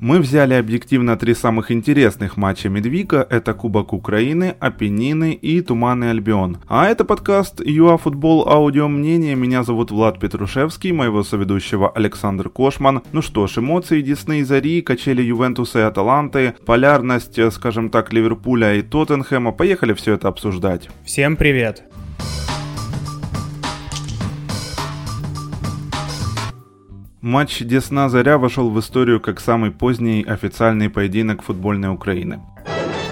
Мы взяли объективно три самых интересных матча Медвика. Это Кубок Украины, Апеннины и Туманный Альбион. А это подкаст ЮА Футбол Аудио Мнение. Меня зовут Влад Петрушевский, моего соведущего Александр Кошман. Ну что ж, эмоции Дисней Зари, качели Ювентуса и Аталанты, полярность, скажем так, Ливерпуля и Тоттенхэма. Поехали все это обсуждать. Всем привет! Матч Десна-Заря вошел в историю как самый поздний официальный поединок футбольной Украины.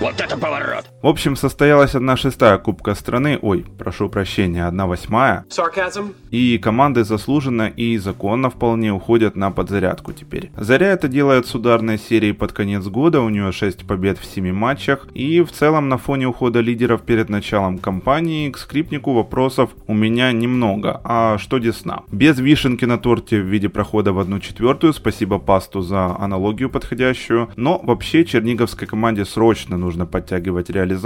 Вот это поворот! В общем, состоялась одна шестая Кубка страны, ой, прошу прощения, одна восьмая. Sarcasm. И команды заслуженно и законно вполне уходят на подзарядку теперь. Заря это делает с ударной серией под конец года, у нее 6 побед в 7 матчах. И в целом на фоне ухода лидеров перед началом кампании к скрипнику вопросов у меня немного. А что Десна? Без вишенки на торте в виде прохода в одну четвертую, спасибо Пасту за аналогию подходящую. Но вообще черниговской команде срочно нужно подтягивать реализацию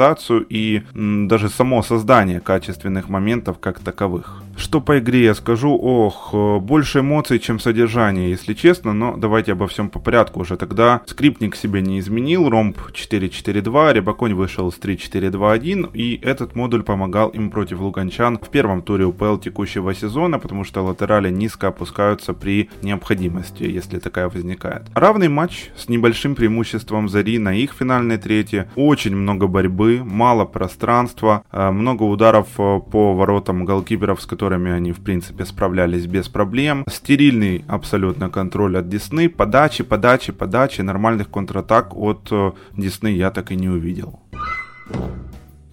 и м, даже само создание качественных моментов как таковых. Что по игре я скажу? Ох, э, больше эмоций, чем содержание, если честно, но давайте обо всем по порядку уже. Тогда скриптник себе не изменил, ромб 4-4-2, Рябаконь вышел с 3-4-2-1, и этот модуль помогал им против луганчан в первом туре УПЛ текущего сезона, потому что латерали низко опускаются при необходимости, если такая возникает. Равный матч с небольшим преимуществом Зари на их финальной трети, очень много борьбы, мало пространства, э, много ударов э, по воротам голкиперов, с которыми они, в принципе, справлялись без проблем. Стерильный абсолютно контроль от Десны, подачи, подачи, подачи, нормальных контратак от э, Десны я так и не увидел.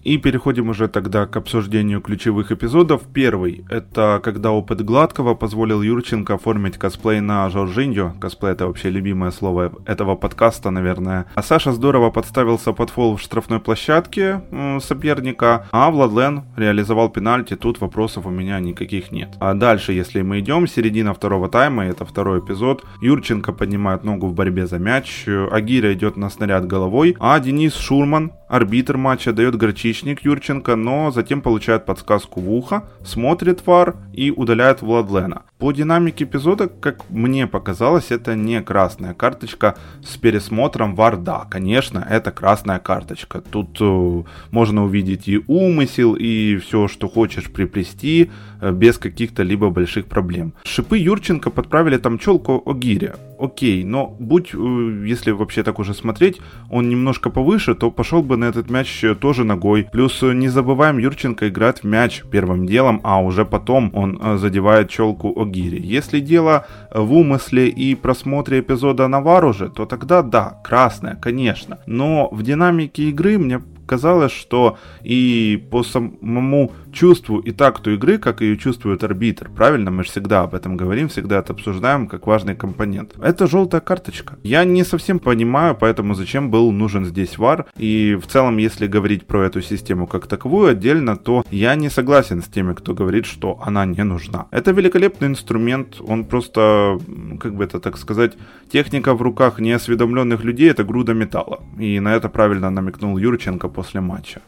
И переходим уже тогда к обсуждению ключевых эпизодов. Первый – это когда опыт Гладкого позволил Юрченко оформить косплей на Жоржиньо. Косплей – это вообще любимое слово этого подкаста, наверное. А Саша здорово подставился под фол в штрафной площадке соперника, а Владлен реализовал пенальти. Тут вопросов у меня никаких нет. А дальше, если мы идем, середина второго тайма, это второй эпизод, Юрченко поднимает ногу в борьбе за мяч, Агира идет на снаряд головой, а Денис Шурман, арбитр матча, дает горчичный хищник Юрченко, но затем получает подсказку в ухо, смотрит вар и удаляет Владлена. По динамике эпизода, как мне показалось, это не красная карточка с пересмотром вар. Да, конечно, это красная карточка. Тут э, можно увидеть и умысел, и все, что хочешь приплести, э, без каких-то либо больших проблем. Шипы Юрченко подправили там челку Огиря. Окей, но будь, э, если вообще так уже смотреть, он немножко повыше, то пошел бы на этот мяч тоже ногой головой. Плюс э, не забываем, Юрченко играет в мяч первым делом, а уже потом он э, задевает челку Огири. Если дело в умысле и просмотре эпизода Навар же, то тогда да, красная, конечно. Но в динамике игры мне казалось, что и по самому чувству и такту игры, как ее чувствует арбитр. Правильно, мы же всегда об этом говорим, всегда это обсуждаем как важный компонент. Это желтая карточка. Я не совсем понимаю, поэтому зачем был нужен здесь вар. И в целом, если говорить про эту систему как таковую отдельно, то я не согласен с теми, кто говорит, что она не нужна. Это великолепный инструмент, он просто, как бы это так сказать, техника в руках неосведомленных людей это груда металла. И на это правильно намекнул Юрченко после матча.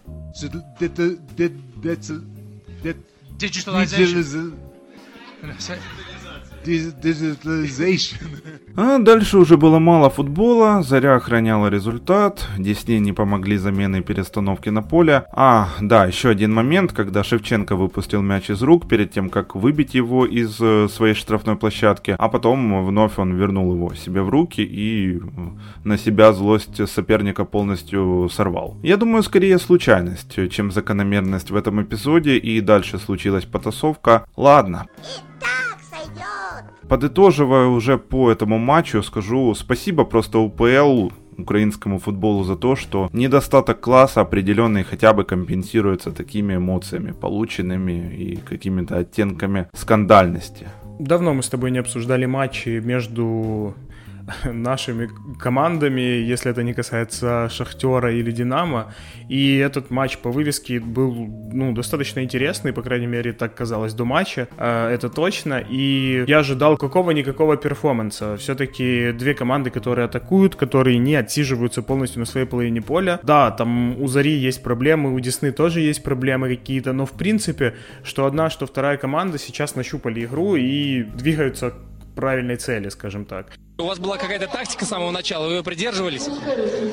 That's digitalization. А дальше уже было мало футбола, Заря охраняла результат, Десне не помогли замены и перестановки на поле. А, да, еще один момент, когда Шевченко выпустил мяч из рук перед тем, как выбить его из э, своей штрафной площадки, а потом вновь он вернул его себе в руки и э, на себя злость соперника полностью сорвал. Я думаю, скорее случайность, чем закономерность в этом эпизоде, и дальше случилась потасовка. Ладно. Подытоживая уже по этому матчу, скажу спасибо просто УПЛ, украинскому футболу за то, что недостаток класса определенный хотя бы компенсируется такими эмоциями, полученными и какими-то оттенками скандальности. Давно мы с тобой не обсуждали матчи между нашими командами, если это не касается Шахтера или Динамо. И этот матч по вывеске был ну, достаточно интересный, по крайней мере, так казалось до матча, а, это точно. И я ожидал какого-никакого перформанса. Все-таки две команды, которые атакуют, которые не отсиживаются полностью на своей половине поля. Да, там у Зари есть проблемы, у Десны тоже есть проблемы какие-то, но в принципе, что одна, что вторая команда сейчас нащупали игру и двигаются к правильной цели, скажем так. У вас была какая-то тактика с самого начала, вы ее придерживались?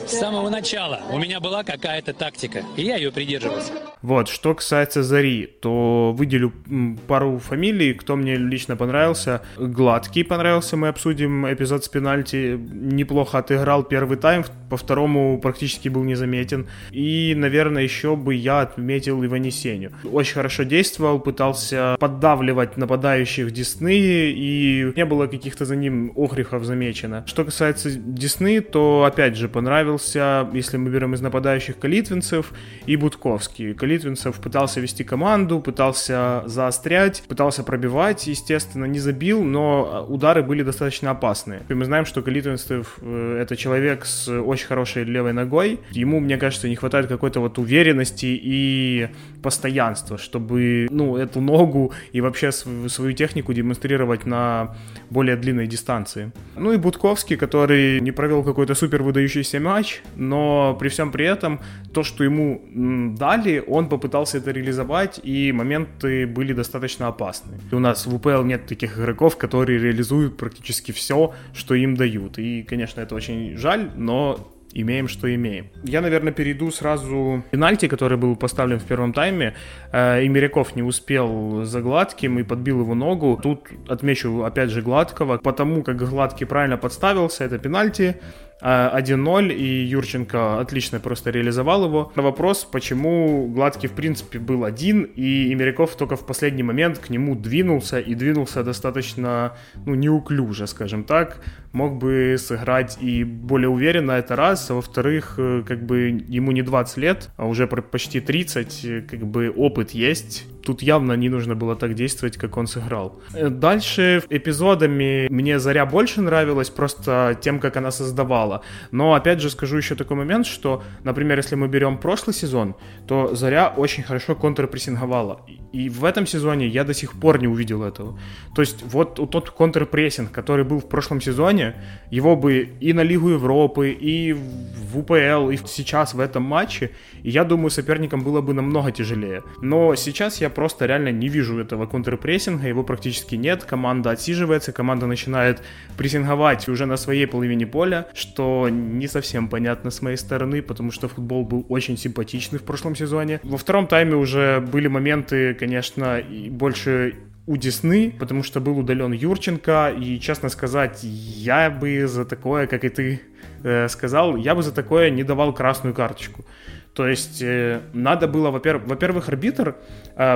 С самого начала у меня была какая-то тактика, и я ее придерживался. Вот, что касается Зари, то выделю пару фамилий, кто мне лично понравился. Гладкий понравился, мы обсудим эпизод с пенальти. Неплохо отыграл первый тайм, по второму практически был незаметен. И, наверное, еще бы я отметил Иванисеню. Очень хорошо действовал, пытался поддавливать нападающих Десны, и не было каких-то за ним охрихов замечено. Что касается Десны, то, опять же, понравился, если мы берем из нападающих Калитвинцев и Будковский. Калитвинцев пытался вести команду, пытался заострять, пытался пробивать, естественно, не забил, но удары были достаточно опасные. И мы знаем, что Калитвинцев э, это человек с очень хорошей левой ногой. Ему, мне кажется, не хватает какой-то вот уверенности и постоянства, чтобы, ну, эту ногу и вообще свою, свою технику демонстрировать на более длинной дистанции. Ну и Будковский, который не провел какой-то супер выдающийся матч, но при всем при этом то, что ему дали, он попытался это реализовать, и моменты были достаточно опасны. И у нас в УПЛ нет таких игроков, которые реализуют практически все, что им дают. И, конечно, это очень жаль, но имеем, что имеем. Я, наверное, перейду сразу к пенальти, который был поставлен в первом тайме. Э, и Миряков не успел за Гладким и подбил его ногу. Тут отмечу, опять же, Гладкого. Потому как Гладкий правильно подставился, это пенальти. 1-0, и Юрченко отлично просто реализовал его. На вопрос, почему Гладкий, в принципе, был один, и Имеряков только в последний момент к нему двинулся, и двинулся достаточно, ну, неуклюже, скажем так. Мог бы сыграть и более уверенно, это раз. А во-вторых, э, как бы ему не 20 лет, а уже почти 30, э, как бы опыт есть тут явно не нужно было так действовать, как он сыграл. Э, дальше эпизодами мне Заря больше нравилась, просто тем, как она создавала. Но опять же скажу еще такой момент, что, например, если мы берем прошлый сезон, то Заря очень хорошо контрпрессинговала. И в этом сезоне я до сих пор не увидел этого. То есть вот тот контрпрессинг, который был в прошлом сезоне, его бы и на Лигу Европы, и в УПЛ, и сейчас в этом матче, и я думаю, соперникам было бы намного тяжелее. Но сейчас я просто реально не вижу этого контрпрессинга, его практически нет, команда отсиживается, команда начинает прессинговать уже на своей половине поля, что не совсем понятно с моей стороны, потому что футбол был очень симпатичный в прошлом сезоне. Во втором тайме уже были моменты, конечно, больше у Десны, потому что был удален Юрченко, и, честно сказать, я бы за такое, как и ты э, сказал, я бы за такое не давал красную карточку. То есть э, надо было, во-первых, во-первых, арбитр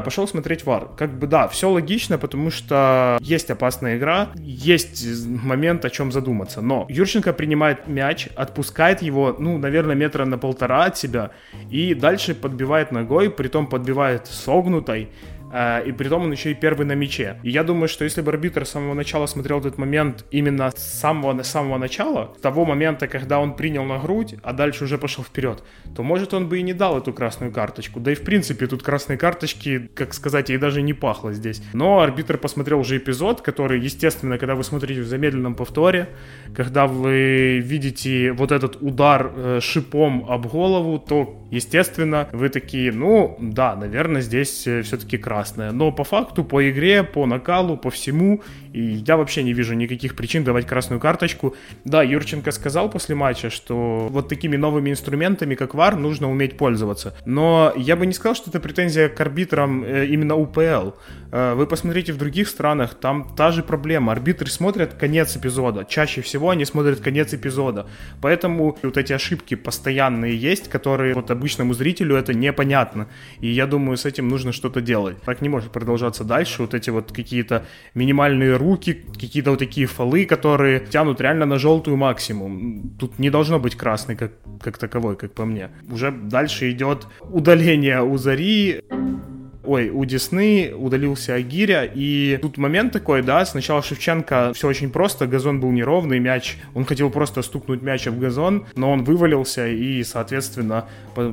пошел смотреть вар. Как бы да, все логично, потому что есть опасная игра, есть момент, о чем задуматься. Но Юрченко принимает мяч, отпускает его, ну, наверное, метра на полтора от себя, и дальше подбивает ногой, притом подбивает согнутой. Э, и при том он еще и первый на мяче. И я думаю, что если бы арбитр с самого начала смотрел этот момент именно с самого, с самого начала, того момента, когда он принял на грудь, а дальше уже пошел вперед, то может он бы и не дал эту красную карточку. Да и в принципе тут красные карточки, как сказать, и даже не пахло здесь. Но арбитр посмотрел уже эпизод, который, естественно, когда вы смотрите в замедленном повторе, когда вы видите вот этот удар э, шипом об голову, то, естественно, вы такие, ну, да, наверное, здесь э, все-таки красный прекрасная. Но по факту, по игре, по накалу, по всему, и я вообще не вижу никаких причин давать красную карточку. Да, Юрченко сказал после матча, что вот такими новыми инструментами, как ВАР, нужно уметь пользоваться. Но я бы не сказал, что это претензия к арбитрам э, именно УПЛ. Э, вы посмотрите в других странах, там та же проблема. Арбитры смотрят конец эпизода. Чаще всего они смотрят конец эпизода. Поэтому вот эти ошибки постоянные есть, которые вот обычному зрителю это непонятно. И я думаю, с этим нужно что-то делать так не может продолжаться дальше. Вот эти вот какие-то минимальные руки, какие-то вот такие фолы, которые тянут реально на желтую максимум. Тут не должно быть красный как, как таковой, как по мне. Уже дальше идет удаление у Зари ой, у Десны удалился Агиря, и тут момент такой, да, сначала Шевченко, все очень просто, газон был неровный, мяч, он хотел просто стукнуть мяч в газон, но он вывалился, и, соответственно,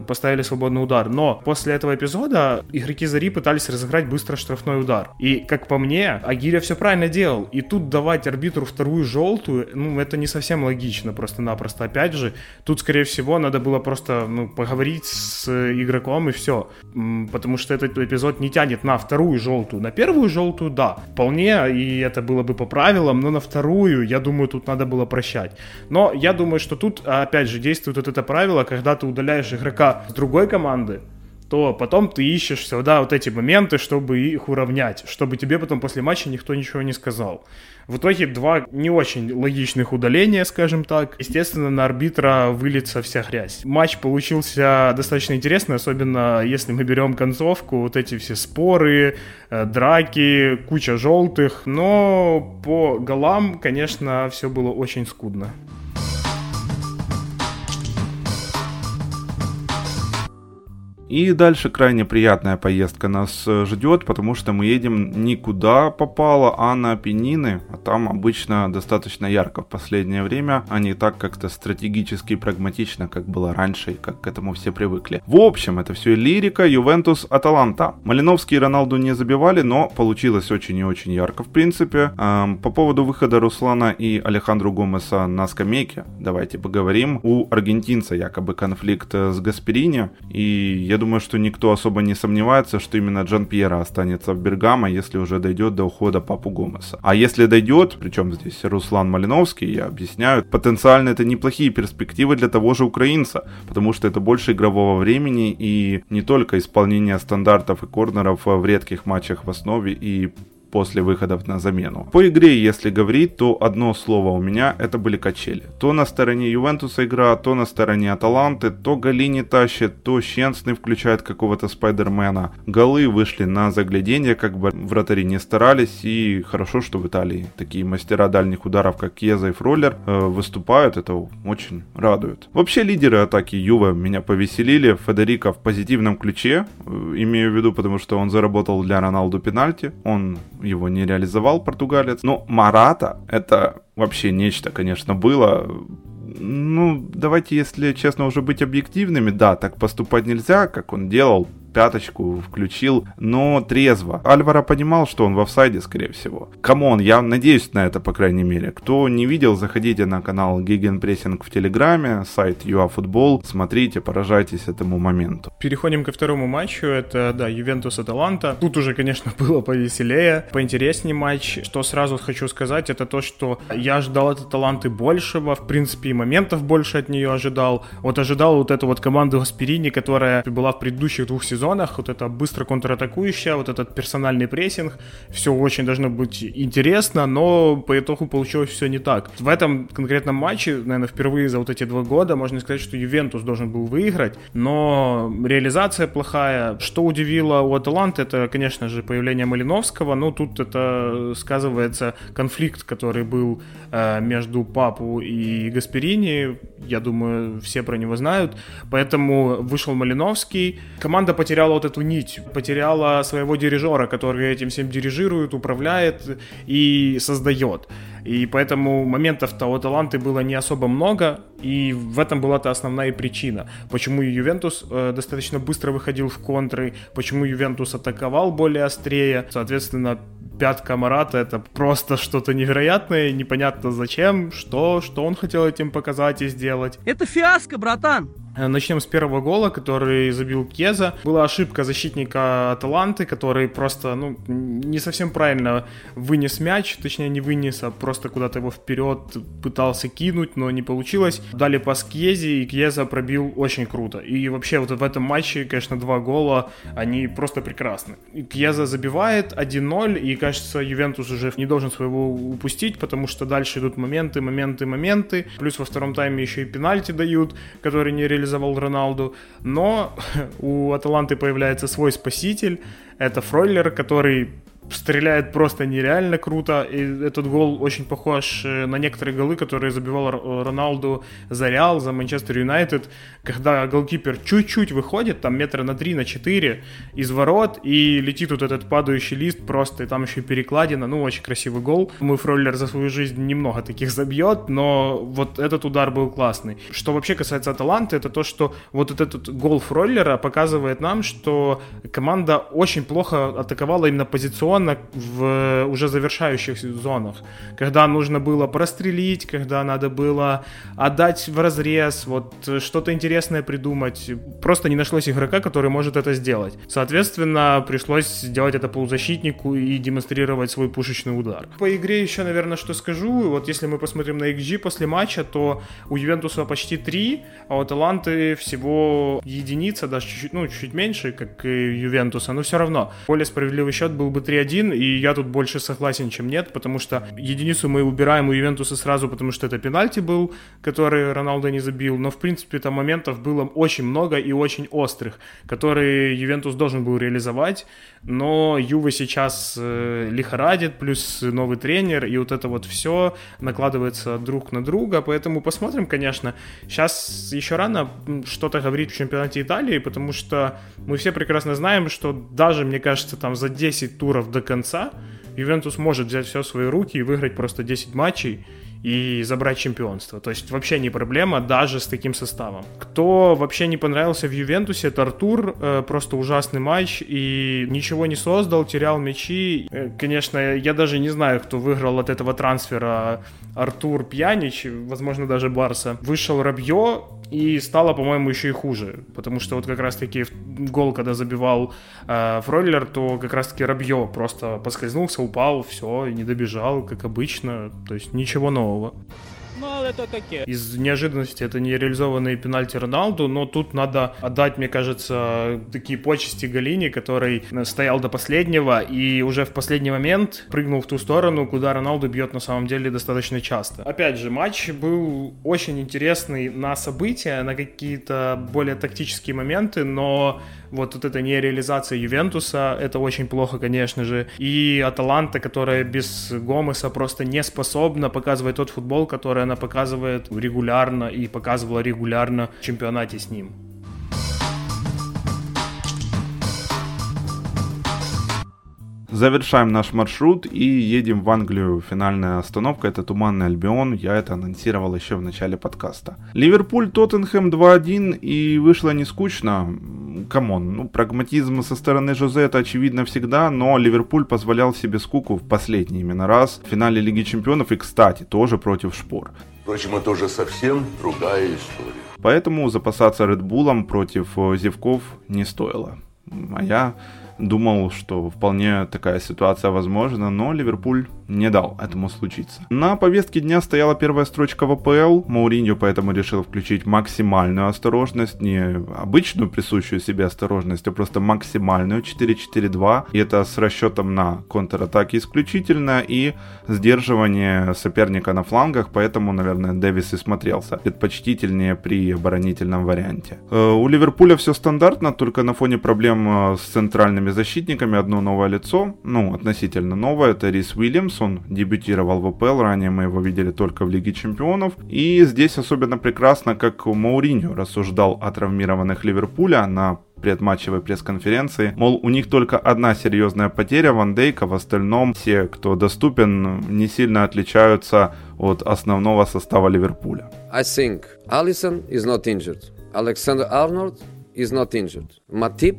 поставили свободный удар. Но после этого эпизода игроки Зари пытались разыграть быстро штрафной удар. И, как по мне, Агиря все правильно делал. И тут давать арбитру вторую желтую, ну, это не совсем логично просто-напросто. Опять же, тут, скорее всего, надо было просто, ну, поговорить с игроком и все. Потому что этот эпизод эпизод не тянет на вторую желтую. На первую желтую, да, вполне, и это было бы по правилам, но на вторую, я думаю, тут надо было прощать. Но я думаю, что тут, опять же, действует вот это правило, когда ты удаляешь игрока с другой команды, то потом ты ищешь всегда вот эти моменты, чтобы их уравнять, чтобы тебе потом после матча никто ничего не сказал. В итоге два не очень логичных удаления, скажем так. Естественно, на арбитра выльется вся грязь. Матч получился достаточно интересный, особенно если мы берем концовку, вот эти все споры, э, драки, куча желтых. Но по голам, конечно, все было очень скудно. И дальше крайне приятная поездка нас э, ждет, потому что мы едем никуда попало, а на Пенины. А там обычно достаточно ярко в последнее время, а не так как-то стратегически и прагматично, как было раньше и как к этому все привыкли. В общем, это все лирика, Ювентус, Аталанта. Малиновский и Роналду не забивали, но получилось очень и очень ярко в принципе. По поводу выхода Руслана и Алехандру Гомеса на скамейке, давайте поговорим. У аргентинца якобы конфликт э, с Гасперини, и я думаю, что никто особо не сомневается, что именно Джан Пьера останется в Бергамо, если уже дойдет до ухода Папу Гомеса. А если дойдет, причем здесь Руслан Малиновский, я объясняю, потенциально это неплохие перспективы для того же украинца, потому что это больше игрового времени и не только исполнение стандартов и корнеров в редких матчах в основе и после выходов на замену. По игре, если говорить, то одно слово у меня это были качели. То на стороне Ювентуса игра, то на стороне Аталанты, то Галини тащит, то Щенсный включает какого-то Спайдермена. Голы вышли на загляденье, как бы вратари не старались, и хорошо, что в Италии такие мастера дальних ударов, как Кеза и Фроллер, э, выступают, это очень радует. Вообще лидеры атаки Юве меня повеселили, Федерико в позитивном ключе, э, имею в виду, потому что он заработал для Роналду пенальти, он его не реализовал португалец. Но Мората это вообще нечто, конечно, было. Ну, давайте, если честно, уже быть объективными, да, так поступать нельзя, как он делал пяточку включил, но трезво. Альваро понимал, что он в офсайде, скорее всего. Come on, я надеюсь на это, по крайней мере. Кто не видел, заходите на канал Гегенпрессинг в Телеграме, сайт UA-Футбол, смотрите, поражайтесь этому моменту. Переходим ко второму матчу, это, да, Ювентус Аталанта. Тут уже, конечно, было повеселее, поинтереснее матч. Что сразу хочу сказать, это то, что я ждал от Аталанты большего, в принципе, и моментов больше от нее ожидал. Вот ожидал вот эту вот команду Гасперини, которая была в предыдущих двух сезонах сезонах, вот это быстро контратакующая, вот этот персональный прессинг, все очень должно быть интересно, но по итогу получилось все не так. В этом конкретном матче, наверное, впервые за вот эти два года можно сказать, что Ювентус должен был выиграть, но реализация плохая. Что удивило у Аталанты, это, конечно же, появление Малиновского, но тут это сказывается конфликт, который был э, между Папу и Гасперини, я думаю, все про него знают, поэтому вышел Малиновский, команда потеряла потеряла вот эту нить, потеряла своего дирижера, который этим всем дирижирует, управляет и создает. И поэтому моментов-то у Таланты было не особо много, и в этом была-то основная причина, почему Ювентус э, достаточно быстро выходил в контры, почему Ювентус атаковал более острее, соответственно, пятка Марата это просто что-то невероятное, непонятно зачем, что, что он хотел этим показать и сделать. Это фиаско, братан! Э, начнем с первого гола, который забил Кеза. Была ошибка защитника Аталанты, который просто, ну, не совсем правильно вынес мяч, точнее не вынес, а просто куда-то его вперед пытался кинуть, но не получилось. Дали пас Кьезе, и Кьеза пробил очень круто. И вообще вот в этом матче, конечно, два гола, они просто прекрасны. Кьеза забивает 1-0, и кажется, Ювентус уже не должен своего упустить, потому что дальше идут моменты, моменты, моменты. Плюс во втором тайме еще и пенальти дают, которые не реализовали реализовал Роналду, но у Аталанты появляется свой спаситель, это Фройлер, который стреляет просто нереально круто. И этот гол очень похож э, на некоторые голы, которые забивал Роналду за Реал, за Манчестер Юнайтед, когда голкипер чуть-чуть выходит, там метра на 3, на 4 из ворот, и летит вот этот падающий лист просто, и там еще перекладина, ну, очень красивый гол. Мой Фроллер за свою жизнь немного таких забьет, но вот этот удар был классный. Что вообще касается Аталанты, это то, что вот этот гол Фроллера показывает нам, что команда очень плохо атаковала именно позиционно сезона в уже завершающих зонах, когда нужно было прострелить, когда надо было отдать в разрез, вот что-то интересное придумать. Просто не нашлось игрока, который может это сделать. Соответственно, пришлось сделать это полузащитнику и демонстрировать свой пушечный удар. По игре еще, наверное, что скажу. Вот если мы посмотрим на XG после матча, то у Ювентуса почти 3, а у Таланты всего единица, даже чуть-чуть, ну, чуть меньше, как и Ювентуса, но все равно. Более справедливый счет был бы 3-1, и я тут больше согласен, чем нет, потому что единицу мы убираем у Ювентуса сразу, потому что это пенальти был, который Роналдо не забил, но в принципе там моментов было очень много и очень острых, которые Ювентус должен был реализовать, но Юва сейчас э, лихорадит, плюс новый тренер, и вот это вот все накладывается друг на друга, поэтому посмотрим, конечно. Сейчас еще рано что-то говорить в чемпионате Италии, потому что мы все прекрасно знаем, что даже, мне кажется, там за 10 туров до конца Ювентус может взять все в свои руки и выиграть просто 10 матчей, и забрать чемпионство. То есть вообще не проблема даже с таким составом. Кто вообще не понравился в Ювентусе, это Артур. Э, просто ужасный матч и ничего не создал, терял мячи. Э, конечно, я даже не знаю, кто выиграл от этого трансфера. Артур Пьянич, возможно, даже Барса. Вышел Рабье, и стало, по-моему, еще и хуже. Потому что вот как раз-таки гол, когда забивал э, Фройлер, то как раз-таки Рабье просто поскользнулся, упал, все, и не добежал, как обычно. То есть ничего нового. Это. Из неожиданности это не реализованные пенальти Роналду, но тут надо отдать, мне кажется, такие почести Галине, который стоял до последнего и уже в последний момент прыгнул в ту сторону, куда Роналду бьет на самом деле достаточно часто. Опять же, матч был очень интересный на события, на какие-то более тактические моменты, но вот, вот эта нереализация Ювентуса, это очень плохо, конечно же. И Аталанта, которая без Гомеса просто не способна показывать тот футбол, который она показывает регулярно и показывала регулярно в чемпионате с ним. Завершаем наш маршрут и едем в Англию. Финальная остановка это Туманный Альбион. Я это анонсировал еще в начале подкаста. Ливерпуль, Тоттенхэм 2-1 и вышло не скучно. Come on, ну прагматизм со стороны Жозе это очевидно всегда, но Ливерпуль позволял себе скуку в последний именно раз в финале Лиги Чемпионов и, кстати, тоже против Шпор. Впрочем, это уже совсем другая история. Поэтому запасаться Редбулом против э, Зевков не стоило. А я думал, что вполне такая ситуация возможна, но Ливерпуль не дал этому случиться. На повестке дня стояла первая строчка в АПЛ, Мауриньо поэтому решил включить максимальную осторожность, не обычную присущую себе осторожность, а просто максимальную 4-4-2, и это с расчетом на контратаки исключительно и сдерживание соперника на флангах, поэтому, наверное, Дэвис и смотрелся предпочтительнее при оборонительном варианте. Э, у Ливерпуля все стандартно, только на фоне проблем э, с центральными защитниками одно новое лицо, ну, относительно новое, это Рис Уильямс, он дебютировал в АПЛ, ранее мы его видели только в Лиге Чемпионов. И здесь особенно прекрасно, как Мауриньо рассуждал о травмированных Ливерпуля на предматчевой пресс-конференции. Мол, у них только одна серьезная потеря Ван Дейка, в остальном все, кто доступен, не сильно отличаются от основного состава Ливерпуля. I think Allison is not injured. Alexander Arnold is not injured. Matip,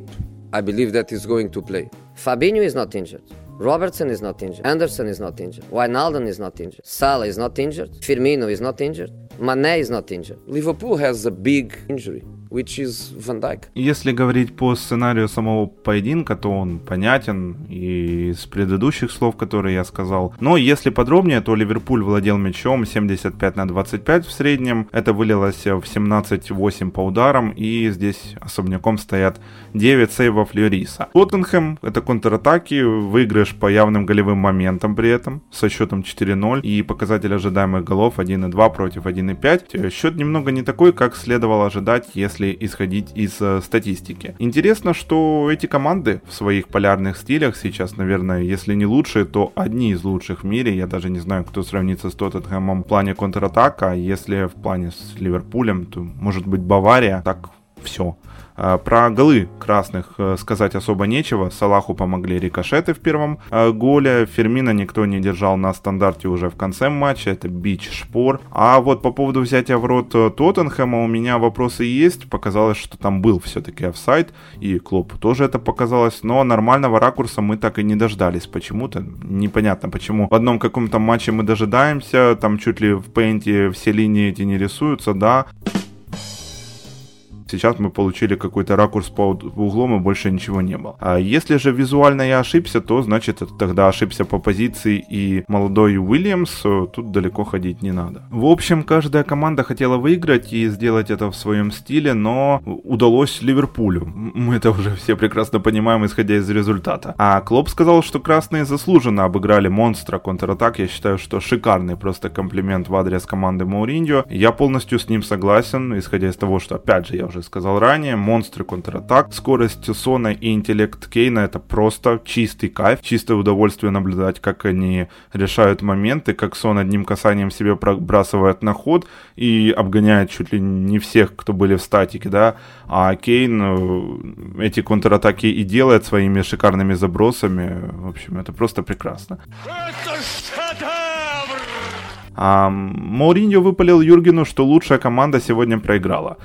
I believe that is going to play. Fabinho is not injured. Robertson is not injured. Anderson is not injured. Wijnaldum is not injured. Salah is not injured. Firmino is not injured. Mane is not injured. Liverpool has a big injury. Which is Van Dijk. Если говорить по сценарию самого поединка, то он понятен и из предыдущих слов, которые я сказал. Но если подробнее, то Ливерпуль владел мячом 75 на 25 в среднем. Это вылилось в 17-8 по ударам, и здесь особняком стоят 9 сейвов Льориса. Тоттенхэм — это контратаки, выигрыш по явным голевым моментам при этом, со счетом 4-0, и показатель ожидаемых голов 1-2 против 1-5. Счет немного не такой, как следовало ожидать, если если исходить из э, статистики. Интересно, что эти команды в своих полярных стилях сейчас, наверное, если не лучшие, то одни из лучших в мире. Я даже не знаю, кто сравнится с Тоттенхэмом в плане контратака. Если в плане с Ливерпулем, то может быть Бавария. Так Все. А, про голы красных э, сказать особо нечего. Салаху помогли рикошеты в первом э, голе. Фермина никто не держал на стандарте уже в конце матча. Это бич шпор. А вот по поводу взятия в рот э, Тоттенхэма у меня вопросы есть. Показалось, что там был все-таки офсайд. И Клопу тоже это показалось. Но нормального ракурса мы так и не дождались почему-то. Непонятно почему. В одном каком-то матче мы дожидаемся. Там чуть ли в пейнте все линии эти не рисуются, да. Сейчас мы получили какой-то ракурс по углом и больше ничего не было. А если же визуально я ошибся, то значит тогда ошибся по позиции и молодой Уильямс, э, тут далеко ходить не надо. В общем, каждая команда хотела выиграть и сделать это в своем стиле, но удалось Ливерпулю. Мы это уже все прекрасно понимаем, исходя из результата. А Клоп сказал, что красные заслуженно обыграли монстра контратак. Я считаю, что шикарный просто комплимент в адрес команды Мауриньо. Я полностью с ним согласен, исходя из того, что, опять же, я уже сказал ранее, монстры контратак, скорость Сона и интеллект Кейна это просто чистый кайф, чистое удовольствие наблюдать, как они решают моменты, как Сон одним касанием себе пробрасывает на ход и обгоняет чуть ли не всех, кто были в статике, да, а Кейн э, эти контратаки и делает своими шикарными забросами, в общем, это просто прекрасно. Это! А, Мауриньо выпалил Юргену, что лучшая команда сегодня проиграла.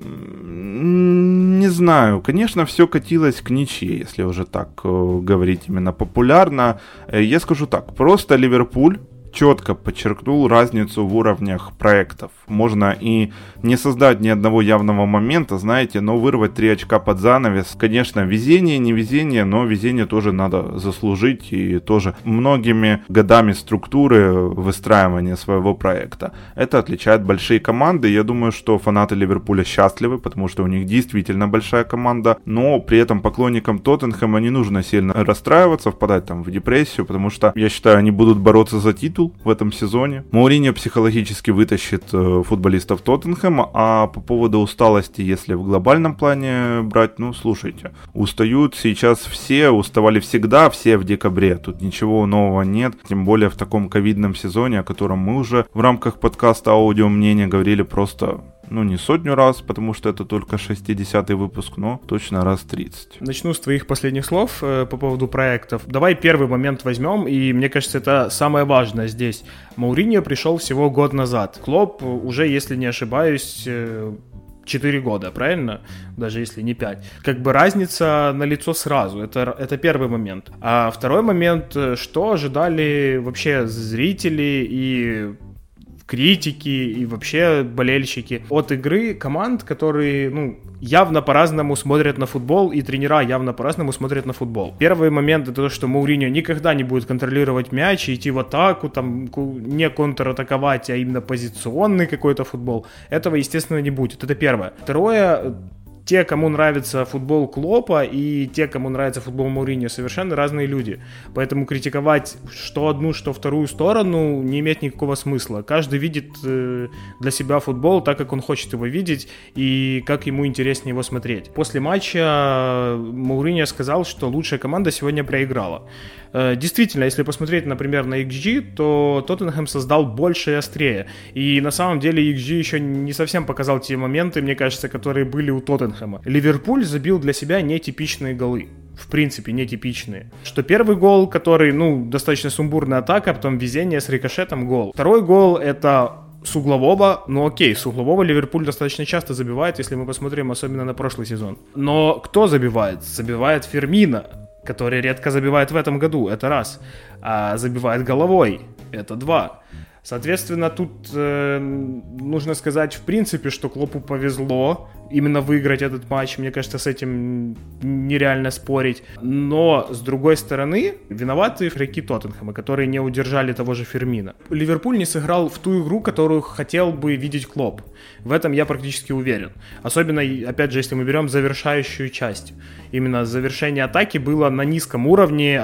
Не знаю, конечно, все катилось к ничьей, если уже так э, говорить именно популярно. Э, я скажу так, просто Ливерпуль четко подчеркнул разницу в уровнях проектов. Можно и не создать ни одного явного момента, знаете, но вырвать три очка под занавес. Конечно, везение, не везение, но везение тоже надо заслужить и тоже многими годами структуры выстраивания своего проекта. Это отличает большие команды. Я думаю, что фанаты Ливерпуля счастливы, потому что у них действительно большая команда, но при этом поклонникам Тоттенхэма не нужно сильно расстраиваться, впадать там в депрессию, потому что я считаю, они будут бороться за титул, в этом сезоне. Мауриньо психологически вытащит э, футболистов Тоттенхэма, а по поводу усталости, если в глобальном плане брать, ну, слушайте, устают сейчас все, уставали всегда, все в декабре, тут ничего нового нет, тем более в таком ковидном сезоне, о котором мы уже в рамках подкаста аудио мнения говорили просто ну, не сотню раз, потому что это только 60-й выпуск, но точно раз 30. Начну с твоих последних слов э, по поводу проектов. Давай первый момент возьмем, и мне кажется, это самое важное здесь. Мауриньо пришел всего год назад. Клоп уже, если не ошибаюсь, 4 э, года, правильно? Даже если не 5. Как бы разница на лицо сразу. Это, это первый момент. А второй момент, э, что ожидали вообще зрители и критики и вообще болельщики от игры команд, которые, ну, явно по-разному смотрят на футбол, и тренера явно по-разному смотрят на футбол. Первый момент это то, что Мауриньо никогда не будет контролировать мяч и идти в атаку, там не контратаковать, а именно позиционный какой-то футбол. Этого, естественно, не будет. Это первое. Второе, те, кому нравится футбол Клопа и те, кому нравится футбол Мауриньо, совершенно разные люди. Поэтому критиковать что одну, что вторую сторону не имеет никакого смысла. Каждый видит э, для себя футбол так, как он хочет его видеть и как ему интереснее его смотреть. После матча Мауриньо сказал, что лучшая команда сегодня проиграла. Э, действительно, если посмотреть, например, на XG, то Тоттенхэм создал больше и острее. И на самом деле XG еще не совсем показал те моменты, мне кажется, которые были у Тоттенхэма. Ливерпуль забил для себя нетипичные голы в принципе, нетипичные. Что первый гол, который, ну, достаточно сумбурная атака, потом везение с рикошетом, гол. Второй гол это с углового, ну окей, с углового Ливерпуль достаточно часто забивает, если мы посмотрим особенно на прошлый сезон. Но кто забивает? Забивает Фермина который редко забивает в этом году, это раз. А забивает головой, это два. Соответственно, тут э, нужно сказать в принципе, что Клопу повезло именно выиграть этот матч. Мне кажется, с этим нереально спорить. Но, с другой стороны, виноваты игроки Тоттенхэма, которые не удержали того же Фермина. Ливерпуль не сыграл в ту игру, которую хотел бы видеть Клоп. В этом я практически уверен. Особенно, опять же, если мы берем завершающую часть. Именно завершение атаки было на низком уровне.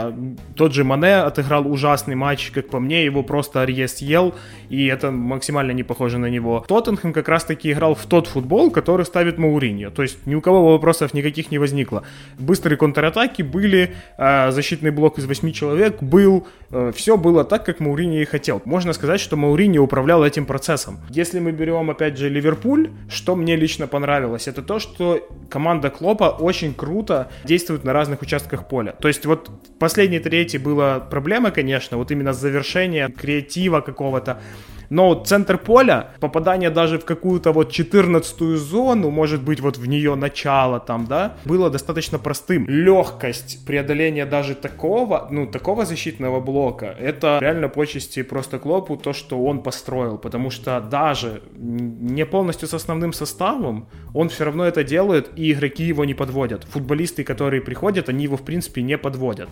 Тот же Мане отыграл ужасный матч, как по мне, его просто Арье съел, и это максимально не похоже на него. Тоттенхэм как раз-таки играл в тот футбол, который ставит ставит Мауриньо. То есть ни у кого вопросов никаких не возникло. Быстрые контратаки были, э, защитный блок из 8 человек был, э, все было так, как Мауриньо и хотел. Можно сказать, что Мауриньо управлял этим процессом. Если мы берем, опять же, Ливерпуль, что мне лично понравилось, это то, что команда Клопа очень круто действует на разных участках поля. То есть вот последний третий была проблема, конечно, вот именно завершение креатива какого-то. Но центр поля, попадание даже в какую-то вот 14 зону, может быть вот в нее начало там, да, было достаточно простым. Легкость преодоления даже такого, ну, такого защитного блока, это реально почести просто Клопу то, что он построил, потому что даже не полностью с основным составом, он все равно это делает, и игроки его не подводят. Футболисты, которые приходят, они его в принципе не подводят.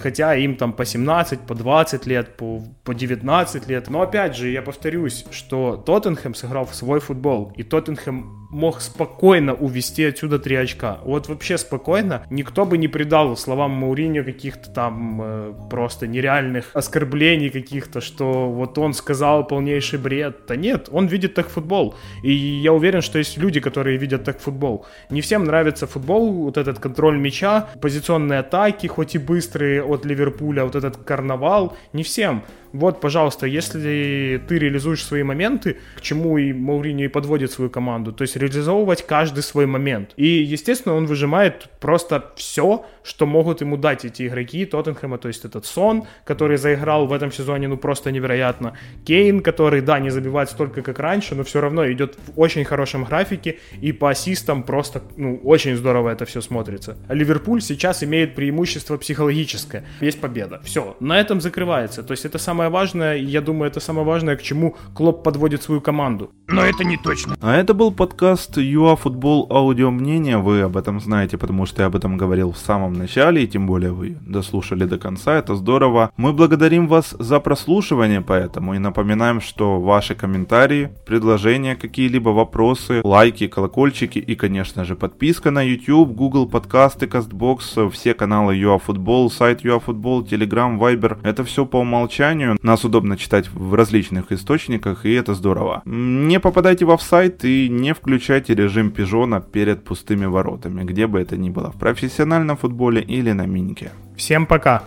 Хотя им там по 17, по 20 лет, по, по 19 лет. Но опять же, я повторюсь, что Тоттенхэм сыграл в свой футбол, и Тоттенхэм мог спокойно увести отсюда три очка. Вот вообще спокойно. Никто бы не придал словам Мауриньо каких-то там э, просто нереальных оскорблений каких-то, что вот он сказал полнейший бред. Да нет, он видит так футбол. И я уверен, что есть люди, которые видят так футбол. Не всем нравится футбол, вот этот контроль мяча, позиционные атаки, хоть и быстрые от Ливерпуля, вот этот карнавал. Не всем. Вот, пожалуйста, если ты реализуешь свои моменты, к чему и Мауриньо и подводит свою команду, то есть реализовывать каждый свой момент. И, естественно, он выжимает просто все, что могут ему дать эти игроки Тоттенхэма, то есть этот Сон, который заиграл в этом сезоне, ну, просто невероятно. Кейн, который, да, не забивает столько, как раньше, но все равно идет в очень хорошем графике, и по ассистам просто, ну, очень здорово это все смотрится. Ливерпуль сейчас имеет преимущество психологическое. Есть победа. Все, на этом закрывается. То есть это самое важное, я думаю, это самое важное, к чему Клоп подводит свою команду. Но это не точно. А это был подкаст ЮАФутбол Аудио Мнение. Вы об этом знаете, потому что я об этом говорил в самом начале, и тем более вы дослушали до конца, это здорово. Мы благодарим вас за прослушивание поэтому и напоминаем, что ваши комментарии, предложения, какие-либо вопросы, лайки, колокольчики и, конечно же, подписка на YouTube, Google подкасты, CastBox, все каналы ЮАФутбол, сайт ЮАФутбол, Telegram, Viber, это все по умолчанию. Нас удобно читать в различных источниках, и это здорово. Не попадайте в офсайт и не включайте режим пижона перед пустыми воротами, где бы это ни было, в профессиональном футболе или на миньке. Всем пока!